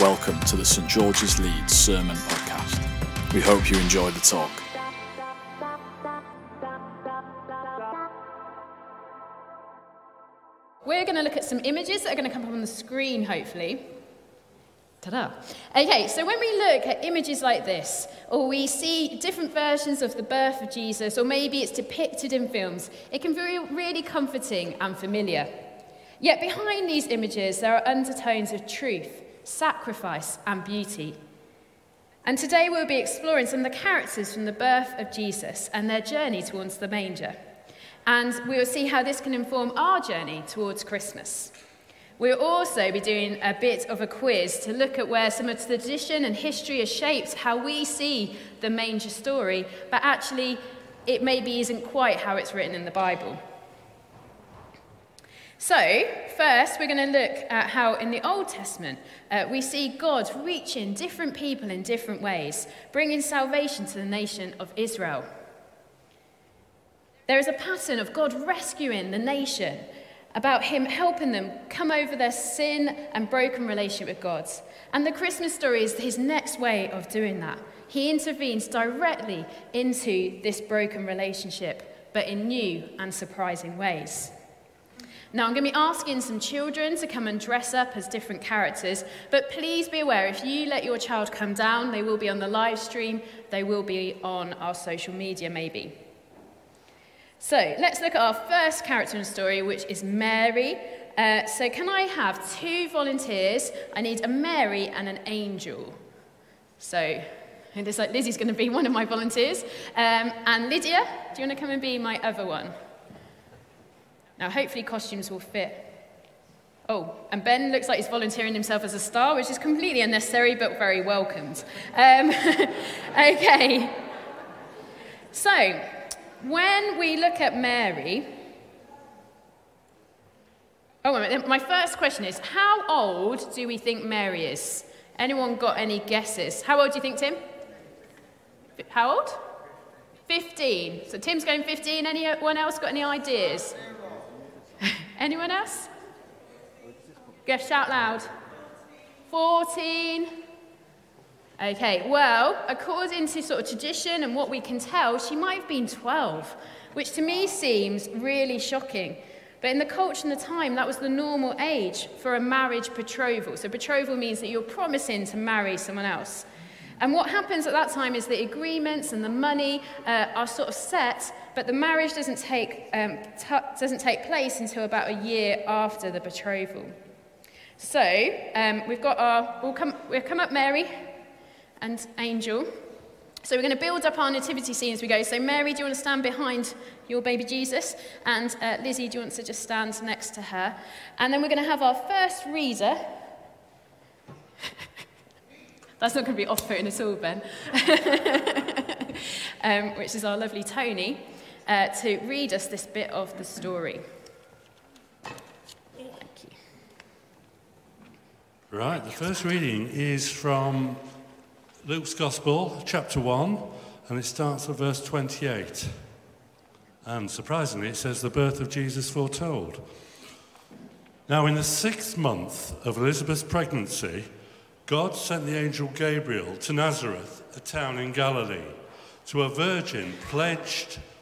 Welcome to the St George's Leeds Sermon Podcast. We hope you enjoy the talk. We're going to look at some images that are going to come up on the screen, hopefully. Ta-da. Okay, so when we look at images like this, or we see different versions of the birth of Jesus, or maybe it's depicted in films, it can be really comforting and familiar. Yet behind these images, there are undertones of truth, sacrifice, and beauty. And today we'll be exploring some of the characters from the birth of Jesus and their journey towards the manger. And we will see how this can inform our journey towards Christmas. We'll also be doing a bit of a quiz to look at where some of the tradition and history has shaped how we see the manger story, but actually it maybe isn't quite how it's written in the Bible. So, first, we're going to look at how in the Old Testament uh, we see God reaching different people in different ways, bringing salvation to the nation of Israel. There is a pattern of God rescuing the nation, about Him helping them come over their sin and broken relationship with God. And the Christmas story is His next way of doing that. He intervenes directly into this broken relationship, but in new and surprising ways. Now, I'm going to be asking some children to come and dress up as different characters, but please be aware if you let your child come down, they will be on the live stream, they will be on our social media, maybe. So, let's look at our first character in the story, which is Mary. Uh, so, can I have two volunteers? I need a Mary and an angel. So, it looks like Lizzie's going to be one of my volunteers. Um, and Lydia, do you want to come and be my other one? Now, hopefully, costumes will fit. Oh, and Ben looks like he's volunteering himself as a star, which is completely unnecessary but very welcomed. Um, okay. So, when we look at Mary, oh. My first question is how old do we think Mary is? Anyone got any guesses? How old do you think, Tim? How old? 15. So Tim's going 15. Anyone else got any ideas? Anyone else? Guess shout loud. 14. Okay, well, according to sort of tradition and what we can tell, she might have been 12, which to me seems really shocking. But in the culture and the time, that was the normal age for a marriage betrothal. So, betrothal means that you're promising to marry someone else. And what happens at that time is the agreements and the money uh, are sort of set, but the marriage doesn't take, um, doesn't take place until about a year after the betrothal. So um, we've got our, we'll come, we'll come up Mary and Angel. So we're going to build up our nativity scene as we go. So Mary, do you want to stand behind your baby Jesus? And uh, Lizzie, do you want to just stand next to her? And then we're going to have our first reader. That's not going to be off putting at all, Ben. um, which is our lovely Tony, uh, to read us this bit of the story. Thank you. Right, the first reading is from Luke's Gospel, chapter 1, and it starts at verse 28. And surprisingly, it says the birth of Jesus foretold. Now, in the sixth month of Elizabeth's pregnancy, God sent the angel Gabriel to Nazareth, a town in Galilee, to a virgin pledged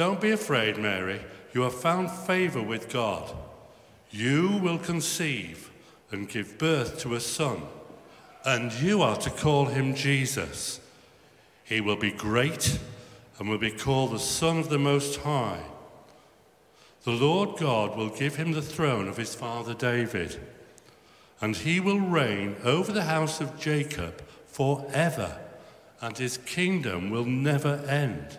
Don't be afraid, Mary. You have found favor with God. You will conceive and give birth to a son, and you are to call him Jesus. He will be great and will be called the Son of the Most High. The Lord God will give him the throne of his father David and he will reign over the house of Jacob forever, and his kingdom will never end.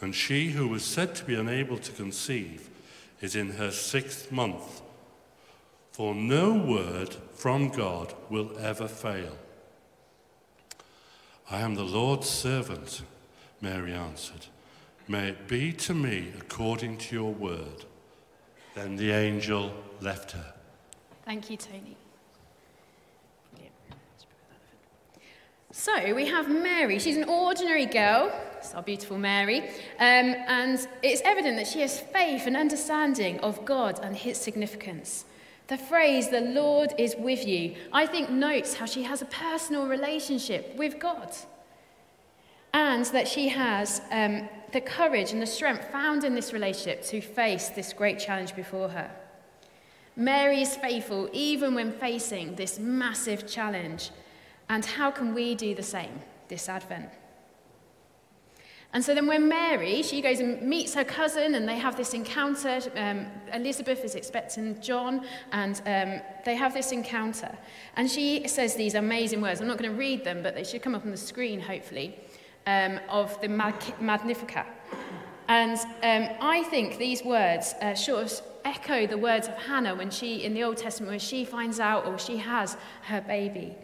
and she who was said to be unable to conceive is in her sixth month. For no word from God will ever fail. I am the Lord's servant, Mary answered. May it be to me according to your word. Then the angel left her. Thank you, Tony. So we have Mary. She's an ordinary girl. It's our beautiful Mary. Um, and it's evident that she has faith and understanding of God and his significance. The phrase, the Lord is with you, I think notes how she has a personal relationship with God. And that she has um, the courage and the strength found in this relationship to face this great challenge before her. Mary is faithful even when facing this massive challenge and how can we do the same this Advent? And so then, when Mary, she goes and meets her cousin, and they have this encounter. Um, Elizabeth is expecting John, and um, they have this encounter. And she says these amazing words. I'm not going to read them, but they should come up on the screen, hopefully, um, of the Magnificat. And um, I think these words uh, sort of echo the words of Hannah when she, in the Old Testament, when she finds out or she has her baby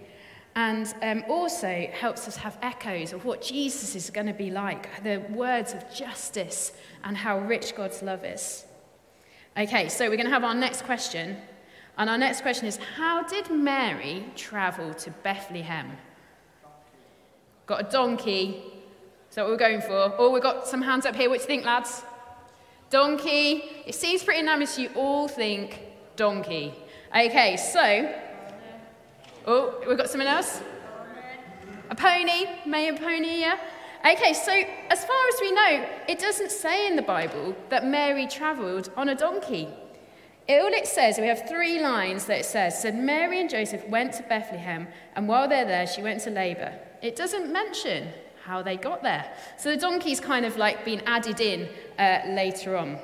and um, also helps us have echoes of what Jesus is going to be like, the words of justice and how rich God's love is. Okay, so we're going to have our next question. And our next question is How did Mary travel to Bethlehem? Got a donkey. Is that what we're going for? Oh, we've got some hands up here. What do you think, lads? Donkey. It seems pretty nice. You all think donkey. Okay, so Oh, we've got someone else? A pony? May a pony, yeah? Okay, so as far as we know, it doesn't say in the Bible that Mary travelled on a donkey. All it says, we have three lines that it says, said Mary and Joseph went to Bethlehem, and while they're there, she went to labour. It doesn't mention how they got there. So the donkey's kind of like been added in uh, later on.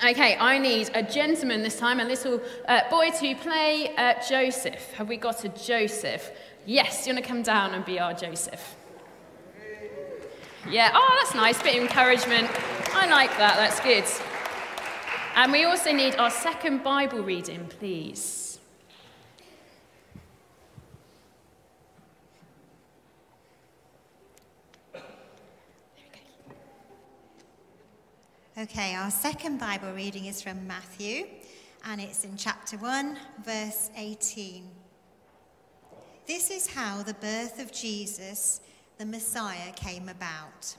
Okay, I need a gentleman this time, a little uh, boy to play uh, Joseph. Have we got a Joseph? Yes, you want to come down and be our Joseph? Yeah, oh, that's nice. Bit of encouragement. I like that. That's good. And we also need our second Bible reading, please. Okay, our second Bible reading is from Matthew, and it's in chapter 1, verse 18. This is how the birth of Jesus, the Messiah, came about.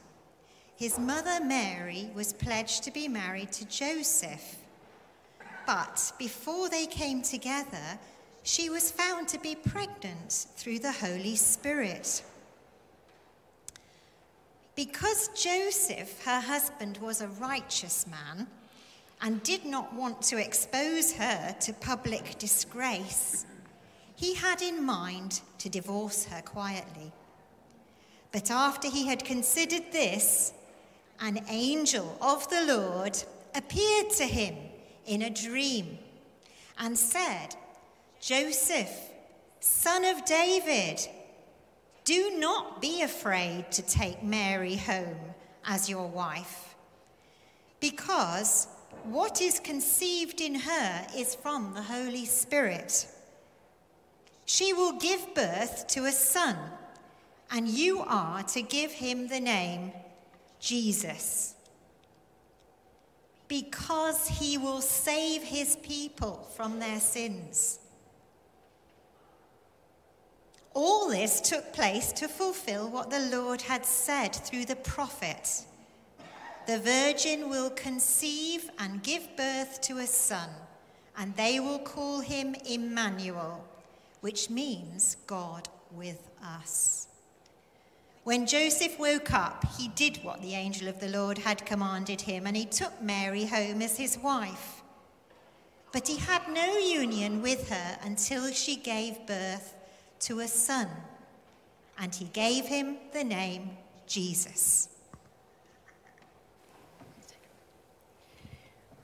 His mother Mary was pledged to be married to Joseph. But before they came together, she was found to be pregnant through the Holy Spirit. Because Joseph, her husband, was a righteous man and did not want to expose her to public disgrace, he had in mind to divorce her quietly. But after he had considered this, an angel of the Lord appeared to him in a dream and said, Joseph, son of David, do not be afraid to take Mary home as your wife, because what is conceived in her is from the Holy Spirit. She will give birth to a son, and you are to give him the name Jesus, because he will save his people from their sins. All this took place to fulfill what the Lord had said through the prophet The virgin will conceive and give birth to a son, and they will call him Emmanuel, which means God with us. When Joseph woke up, he did what the angel of the Lord had commanded him, and he took Mary home as his wife. But he had no union with her until she gave birth to a son, and he gave him the name Jesus.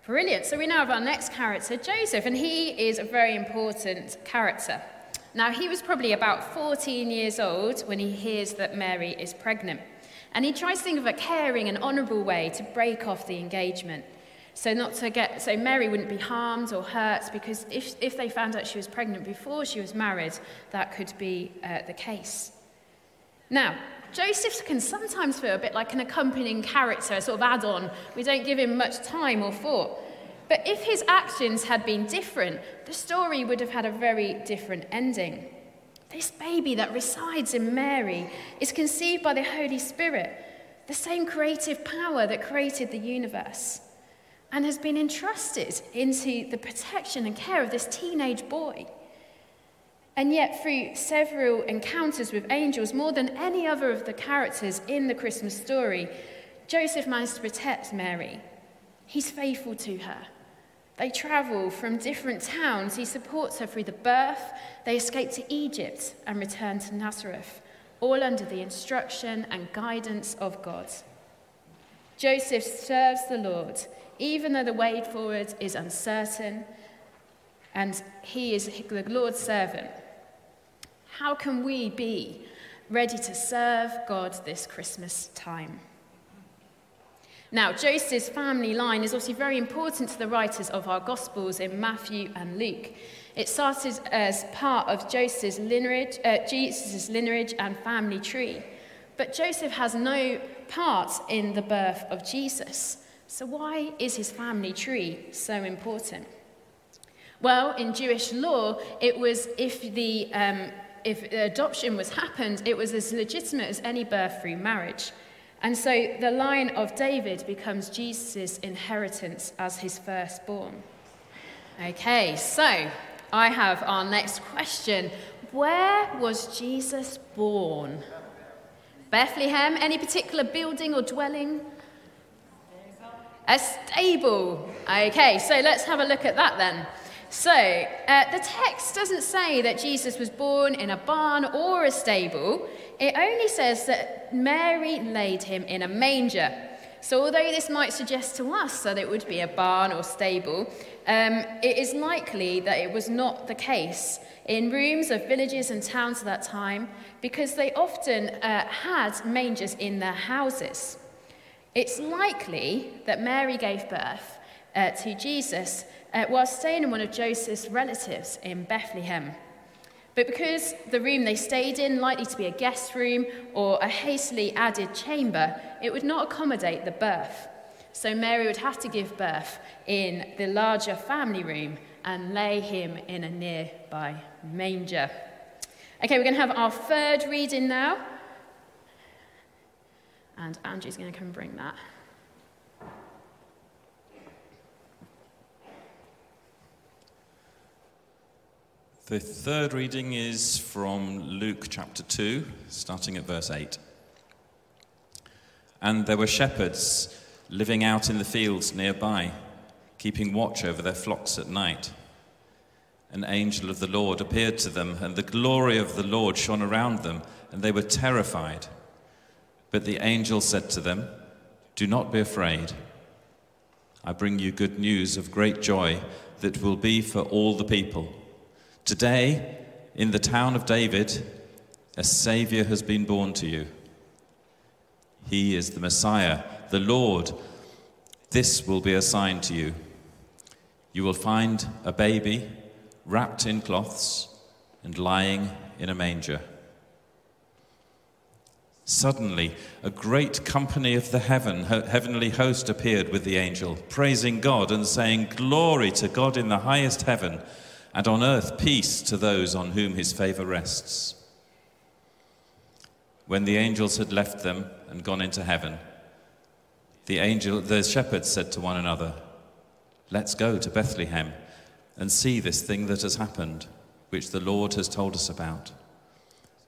Brilliant. So we now have our next character, Joseph, and he is a very important character. Now, he was probably about 14 years old when he hears that Mary is pregnant. And he tries to think of a caring and honourable way to break off the engagement. So not to get so Mary wouldn't be harmed or hurt because if, if they found out she was pregnant before she was married, that could be uh, the case. Now, Joseph can sometimes feel a bit like an accompanying character, a sort of add on. We don't give him much time or thought. But if his actions had been different, the story would have had a very different ending. This baby that resides in Mary is conceived by the Holy Spirit, the same creative power that created the universe, and has been entrusted into the protection and care of this teenage boy. And yet, through several encounters with angels, more than any other of the characters in the Christmas story, Joseph managed to protect Mary. He's faithful to her. They travel from different towns. He supports her through the birth. They escape to Egypt and return to Nazareth, all under the instruction and guidance of God. Joseph serves the Lord, even though the way forward is uncertain, and he is the Lord's servant. How can we be ready to serve God this Christmas time? Now, Joseph's family line is obviously very important to the writers of our Gospels in Matthew and Luke. It started as part of Joseph's lineage, uh, Jesus' lineage and family tree. But Joseph has no part in the birth of Jesus. So, why is his family tree so important? Well, in Jewish law, it was if the um, if adoption was happened, it was as legitimate as any birth through marriage. And so the line of David becomes Jesus' inheritance as his firstborn. Okay, so I have our next question. Where was Jesus born? Bethlehem, any particular building or dwelling? A stable. Okay, so let's have a look at that then. So, uh, the text doesn't say that Jesus was born in a barn or a stable. It only says that Mary laid him in a manger. So, although this might suggest to us that it would be a barn or stable, um, it is likely that it was not the case in rooms of villages and towns at that time because they often uh, had mangers in their houses. It's likely that Mary gave birth uh, to Jesus uh, while staying in one of Joseph's relatives in Bethlehem. But because the room they stayed in, likely to be a guest room or a hastily added chamber, it would not accommodate the birth. So Mary would have to give birth in the larger family room and lay him in a nearby manger. Okay, we're going to have our third reading now. And Andrew's going to come and bring that. The third reading is from Luke chapter 2, starting at verse 8. And there were shepherds living out in the fields nearby, keeping watch over their flocks at night. An angel of the Lord appeared to them, and the glory of the Lord shone around them, and they were terrified. But the angel said to them, Do not be afraid. I bring you good news of great joy that will be for all the people. Today, in the town of David, a Savior has been born to you. He is the Messiah, the Lord. This will be a sign to you. You will find a baby wrapped in cloths and lying in a manger. Suddenly, a great company of the heaven, heavenly host appeared with the angel, praising God and saying, Glory to God in the highest heaven and on earth peace to those on whom his favor rests. When the angels had left them and gone into heaven, the angel the shepherds said to one another, Let's go to Bethlehem and see this thing that has happened, which the Lord has told us about.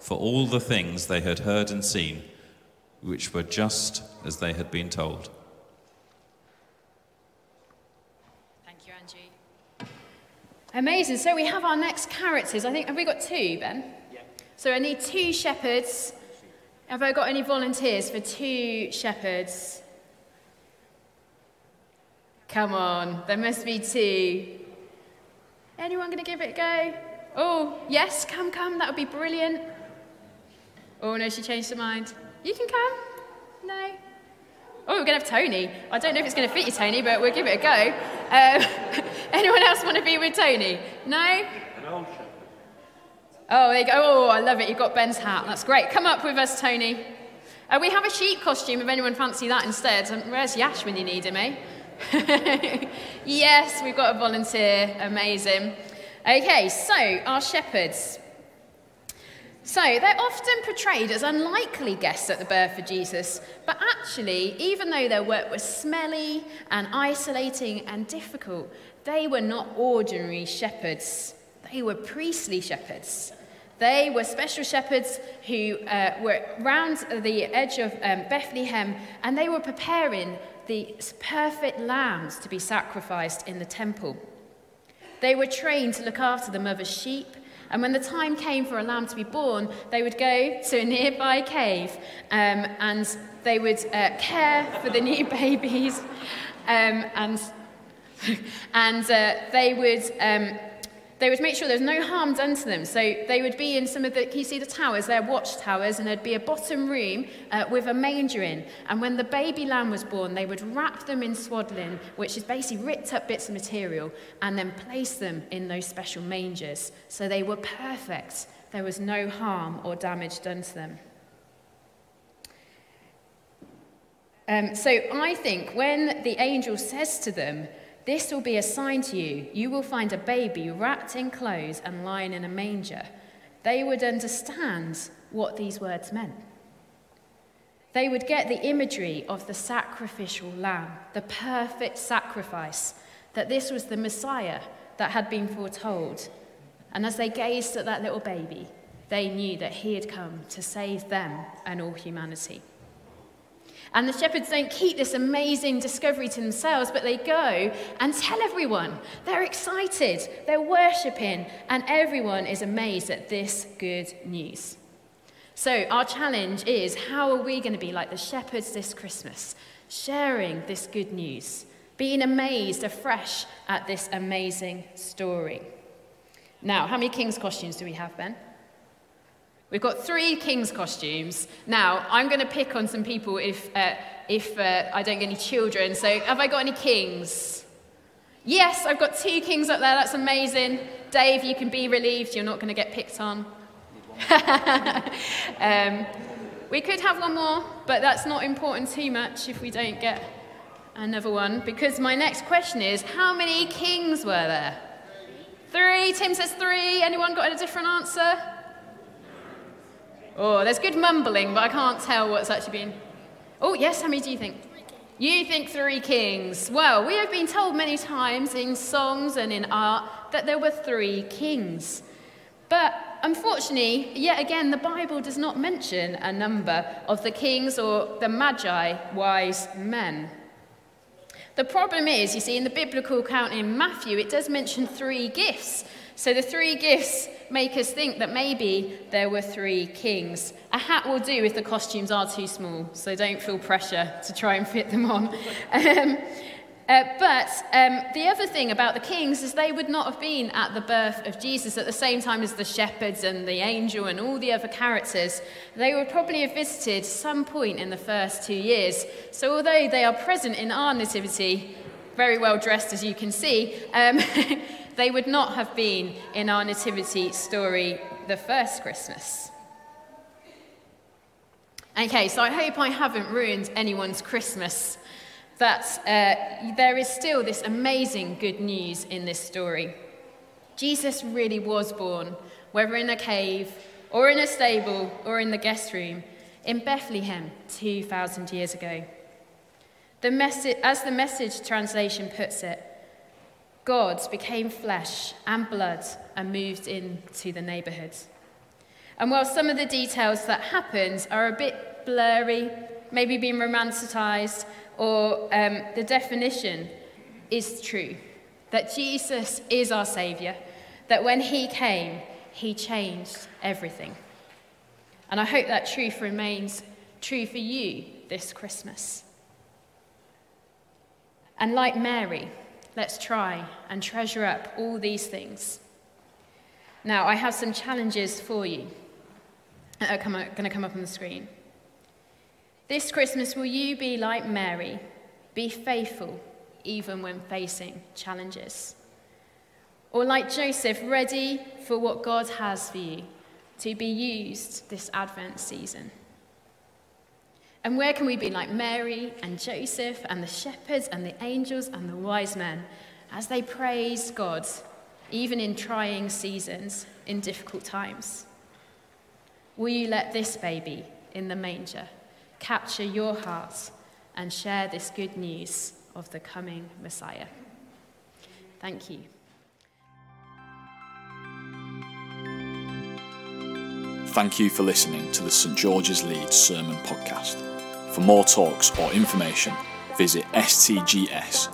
for all the things they had heard and seen, which were just as they had been told. Thank you, Angie. Amazing. So we have our next characters. I think, have we got two, Ben? Yeah. So I need two shepherds. Have I got any volunteers for two shepherds? Come on, there must be two. Anyone going to give it a go? Oh, yes, come, come, that would be brilliant. Oh, no, she changed her mind. You can come. No. Oh, we're going to have Tony. I don't know if it's going to fit you, Tony, but we'll give it a go. Um, anyone else want to be with Tony? No? Oh, there you go. Oh, I love it. You've got Ben's hat. That's great. Come up with us, Tony. Uh, we have a sheep costume if anyone fancy that instead. Um, where's Yash when you need him, eh? yes, we've got a volunteer. Amazing. Okay, so our shepherds. So they're often portrayed as unlikely guests at the birth of Jesus, but actually, even though their work was smelly and isolating and difficult, they were not ordinary shepherds. They were priestly shepherds. They were special shepherds who uh, were round the edge of um, Bethlehem and they were preparing the perfect lambs to be sacrificed in the temple. They were trained to look after the mother's sheep, and when the time came for a lamb to be born, they would go to a nearby cave um, and they would uh, care for the new babies um, and, and uh, they would um, they would make sure there was no harm done to them. So they would be in some of the, can you see the towers? They're watchtowers, and there'd be a bottom room uh, with a manger in. And when the baby lamb was born, they would wrap them in swaddling, which is basically ripped up bits of material, and then place them in those special mangers. So they were perfect. There was no harm or damage done to them. Um, so I think when the angel says to them, this will be a sign to you. You will find a baby wrapped in clothes and lying in a manger. They would understand what these words meant. They would get the imagery of the sacrificial lamb, the perfect sacrifice, that this was the Messiah that had been foretold. And as they gazed at that little baby, they knew that he had come to save them and all humanity. And the shepherds don't keep this amazing discovery to themselves, but they go and tell everyone. They're excited, they're worshipping, and everyone is amazed at this good news. So, our challenge is how are we going to be like the shepherds this Christmas, sharing this good news, being amazed afresh at this amazing story? Now, how many king's costumes do we have, Ben? We've got three king's costumes. Now, I'm going to pick on some people if, uh, if uh, I don't get any children. So, have I got any kings? Yes, I've got two kings up there. That's amazing. Dave, you can be relieved. You're not going to get picked on. um, we could have one more, but that's not important too much if we don't get another one. Because my next question is how many kings were there? Three. Tim says three. Anyone got a different answer? Oh, there's good mumbling, but I can't tell what's actually been. Oh, yes, how many do you think? You think three kings. Well, we have been told many times in songs and in art that there were three kings. But unfortunately, yet again, the Bible does not mention a number of the kings or the magi, wise men. The problem is, you see, in the biblical account in Matthew, it does mention three gifts. So the three gifts make us think that maybe there were three kings. A hat will do if the costumes are too small, so don't feel pressure to try and fit them on. Um, uh, but um, the other thing about the kings is they would not have been at the birth of Jesus at the same time as the shepherds and the angel and all the other characters. They would probably have visited some point in the first two years. So although they are present in our nativity, very well dressed as you can see, um, they would not have been in our nativity story the first Christmas. Okay, so I hope I haven't ruined anyone's Christmas that uh, there is still this amazing good news in this story. Jesus really was born, whether in a cave, or in a stable, or in the guest room, in Bethlehem 2,000 years ago. The message, as the message translation puts it, God became flesh and blood and moved into the neighbourhood. And while some of the details that happened are a bit blurry, maybe being romanticised, or um, the definition is true that Jesus is our Saviour, that when He came, He changed everything. And I hope that truth remains true for you this Christmas. And like Mary, let's try and treasure up all these things. Now, I have some challenges for you that are going to come up on the screen. This Christmas, will you be like Mary, be faithful even when facing challenges? Or like Joseph, ready for what God has for you to be used this Advent season? And where can we be like Mary and Joseph and the shepherds and the angels and the wise men as they praise God, even in trying seasons, in difficult times? Will you let this baby in the manger capture your heart and share this good news of the coming Messiah. Thank you. Thank you for listening to the St George's Leeds Sermon Podcast. For more talks or information, visit stgs.org.uk.